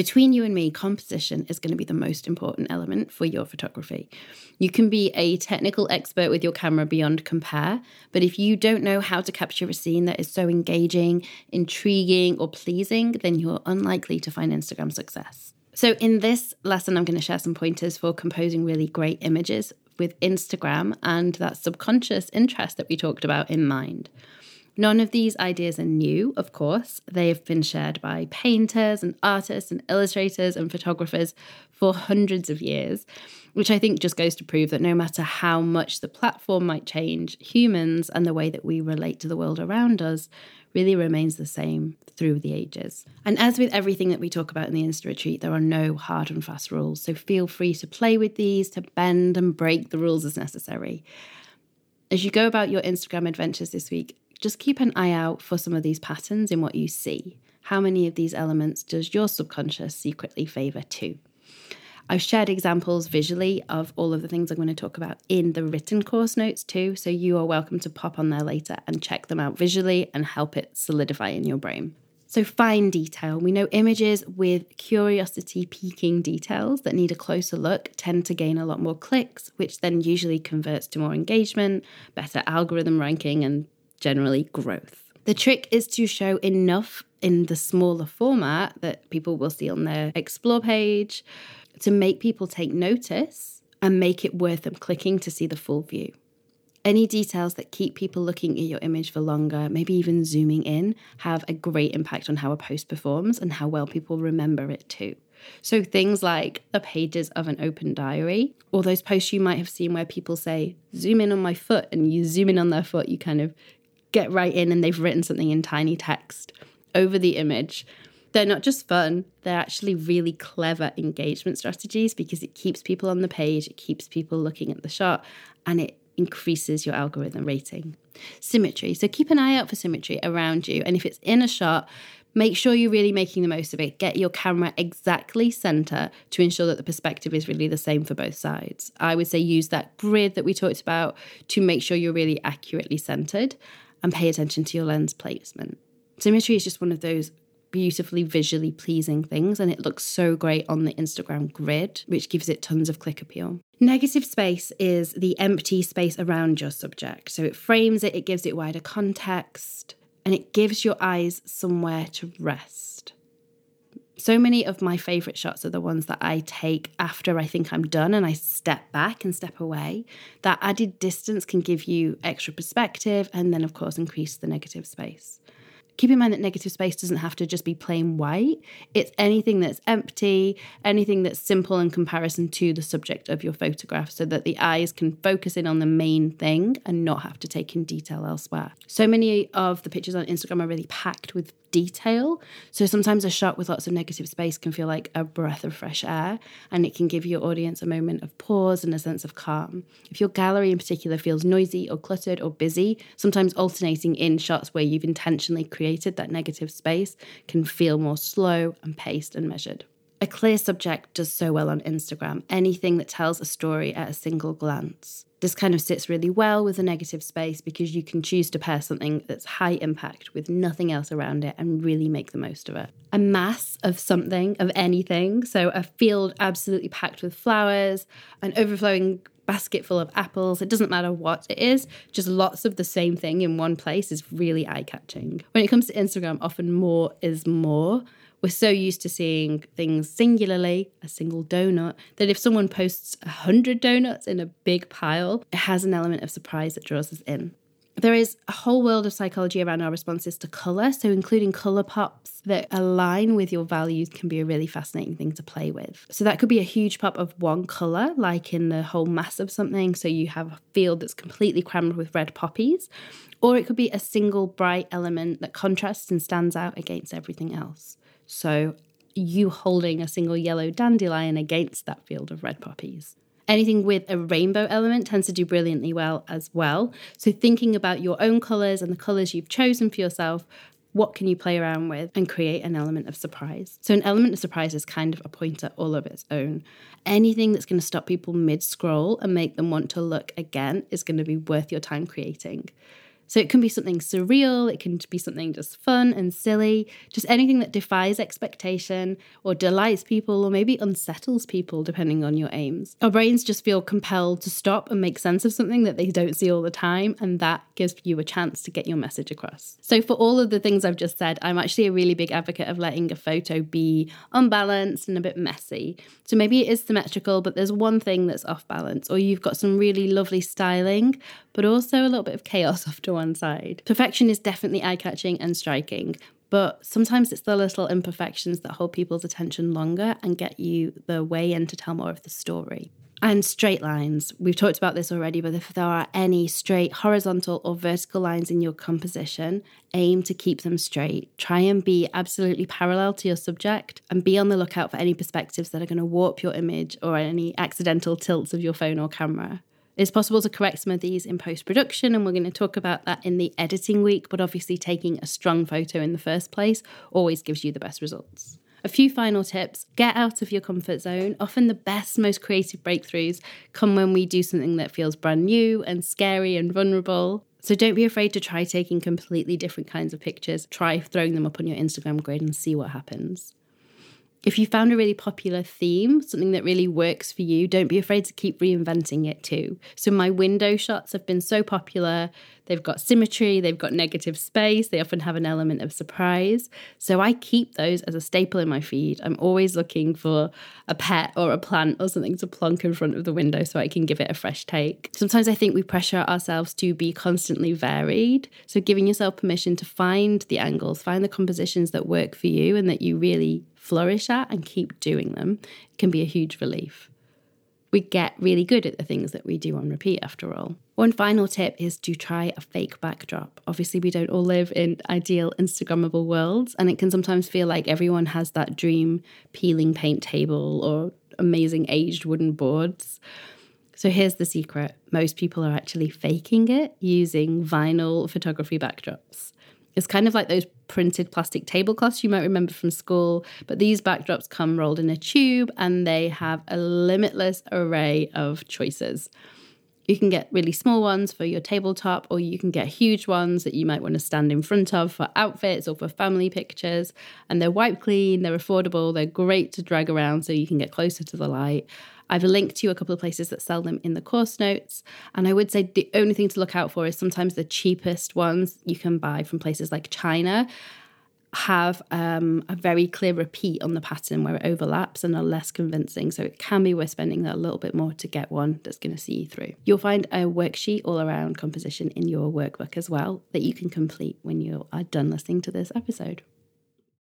between you and me, composition is going to be the most important element for your photography. You can be a technical expert with your camera beyond compare, but if you don't know how to capture a scene that is so engaging, intriguing, or pleasing, then you're unlikely to find Instagram success. So, in this lesson, I'm going to share some pointers for composing really great images with Instagram and that subconscious interest that we talked about in mind. None of these ideas are new, of course. They have been shared by painters and artists and illustrators and photographers for hundreds of years, which I think just goes to prove that no matter how much the platform might change, humans and the way that we relate to the world around us really remains the same through the ages. And as with everything that we talk about in the Insta Retreat, there are no hard and fast rules. So feel free to play with these, to bend and break the rules as necessary. As you go about your Instagram adventures this week, just keep an eye out for some of these patterns in what you see. How many of these elements does your subconscious secretly favor too? I've shared examples visually of all of the things I'm going to talk about in the written course notes too, so you are welcome to pop on there later and check them out visually and help it solidify in your brain. So, fine detail. We know images with curiosity piquing details that need a closer look tend to gain a lot more clicks, which then usually converts to more engagement, better algorithm ranking, and generally growth. The trick is to show enough in the smaller format that people will see on their explore page to make people take notice and make it worth them clicking to see the full view. Any details that keep people looking at your image for longer, maybe even zooming in, have a great impact on how a post performs and how well people remember it too. So, things like the pages of an open diary, or those posts you might have seen where people say, zoom in on my foot, and you zoom in on their foot, you kind of get right in and they've written something in tiny text over the image. They're not just fun, they're actually really clever engagement strategies because it keeps people on the page, it keeps people looking at the shot, and it increases your algorithm rating. Symmetry. So keep an eye out for symmetry around you. And if it's in a shot, make sure you're really making the most of it. Get your camera exactly center to ensure that the perspective is really the same for both sides. I would say use that grid that we talked about to make sure you're really accurately centered and pay attention to your lens placement. Symmetry is just one of those beautifully visually pleasing things and it looks so great on the Instagram grid, which gives it tons of click appeal. Negative space is the empty space around your subject. So it frames it, it gives it wider context, and it gives your eyes somewhere to rest. So many of my favorite shots are the ones that I take after I think I'm done and I step back and step away. That added distance can give you extra perspective and then, of course, increase the negative space. Keep in mind that negative space doesn't have to just be plain white. It's anything that's empty, anything that's simple in comparison to the subject of your photograph, so that the eyes can focus in on the main thing and not have to take in detail elsewhere. So many of the pictures on Instagram are really packed with detail. So sometimes a shot with lots of negative space can feel like a breath of fresh air and it can give your audience a moment of pause and a sense of calm. If your gallery in particular feels noisy or cluttered or busy, sometimes alternating in shots where you've intentionally created that negative space can feel more slow and paced and measured. A clear subject does so well on Instagram, anything that tells a story at a single glance. This kind of sits really well with the negative space because you can choose to pair something that's high impact with nothing else around it and really make the most of it. A mass of something, of anything, so a field absolutely packed with flowers, an overflowing basket full of apples. It doesn't matter what it is, just lots of the same thing in one place is really eye catching. When it comes to Instagram, often more is more we're so used to seeing things singularly, a single donut, that if someone posts a hundred donuts in a big pile, it has an element of surprise that draws us in. There is a whole world of psychology around our responses to colour, so including colour pops that align with your values can be a really fascinating thing to play with. So that could be a huge pop of one colour, like in the whole mass of something, so you have a field that's completely crammed with red poppies, or it could be a single bright element that contrasts and stands out against everything else. So you holding a single yellow dandelion against that field of red poppies. Anything with a rainbow element tends to do brilliantly well as well. So, thinking about your own colours and the colours you've chosen for yourself, what can you play around with and create an element of surprise? So, an element of surprise is kind of a pointer all of its own. Anything that's going to stop people mid scroll and make them want to look again is going to be worth your time creating. So it can be something surreal, it can be something just fun and silly, just anything that defies expectation or delights people or maybe unsettles people, depending on your aims. Our brains just feel compelled to stop and make sense of something that they don't see all the time, and that gives you a chance to get your message across. So, for all of the things I've just said, I'm actually a really big advocate of letting a photo be unbalanced and a bit messy. So, maybe it is symmetrical, but there's one thing that's off balance, or you've got some really lovely styling, but also a little bit of chaos off to one side. Perfection is definitely eye catching and striking, but sometimes it's the little imperfections that hold people's attention longer and get you the way in to tell more of the story. And straight lines. We've talked about this already, but if there are any straight horizontal or vertical lines in your composition, aim to keep them straight. Try and be absolutely parallel to your subject and be on the lookout for any perspectives that are going to warp your image or any accidental tilts of your phone or camera. It's possible to correct some of these in post production, and we're going to talk about that in the editing week. But obviously, taking a strong photo in the first place always gives you the best results. A few final tips get out of your comfort zone. Often, the best, most creative breakthroughs come when we do something that feels brand new and scary and vulnerable. So, don't be afraid to try taking completely different kinds of pictures. Try throwing them up on your Instagram grid and see what happens. If you found a really popular theme, something that really works for you, don't be afraid to keep reinventing it too. So, my window shots have been so popular. They've got symmetry, they've got negative space, they often have an element of surprise. So, I keep those as a staple in my feed. I'm always looking for a pet or a plant or something to plonk in front of the window so I can give it a fresh take. Sometimes I think we pressure ourselves to be constantly varied. So, giving yourself permission to find the angles, find the compositions that work for you and that you really flourish at and keep doing them can be a huge relief. We get really good at the things that we do on repeat after all. One final tip is to try a fake backdrop. Obviously, we don't all live in ideal Instagrammable worlds, and it can sometimes feel like everyone has that dream peeling paint table or amazing aged wooden boards. So here's the secret most people are actually faking it using vinyl photography backdrops. It's kind of like those printed plastic tablecloths you might remember from school, but these backdrops come rolled in a tube and they have a limitless array of choices. You can get really small ones for your tabletop, or you can get huge ones that you might want to stand in front of for outfits or for family pictures. And they're wipe clean, they're affordable, they're great to drag around so you can get closer to the light. I've linked to a couple of places that sell them in the course notes. And I would say the only thing to look out for is sometimes the cheapest ones you can buy from places like China have um, a very clear repeat on the pattern where it overlaps and are less convincing. So it can be worth spending a little bit more to get one that's going to see you through. You'll find a worksheet all around composition in your workbook as well that you can complete when you are done listening to this episode.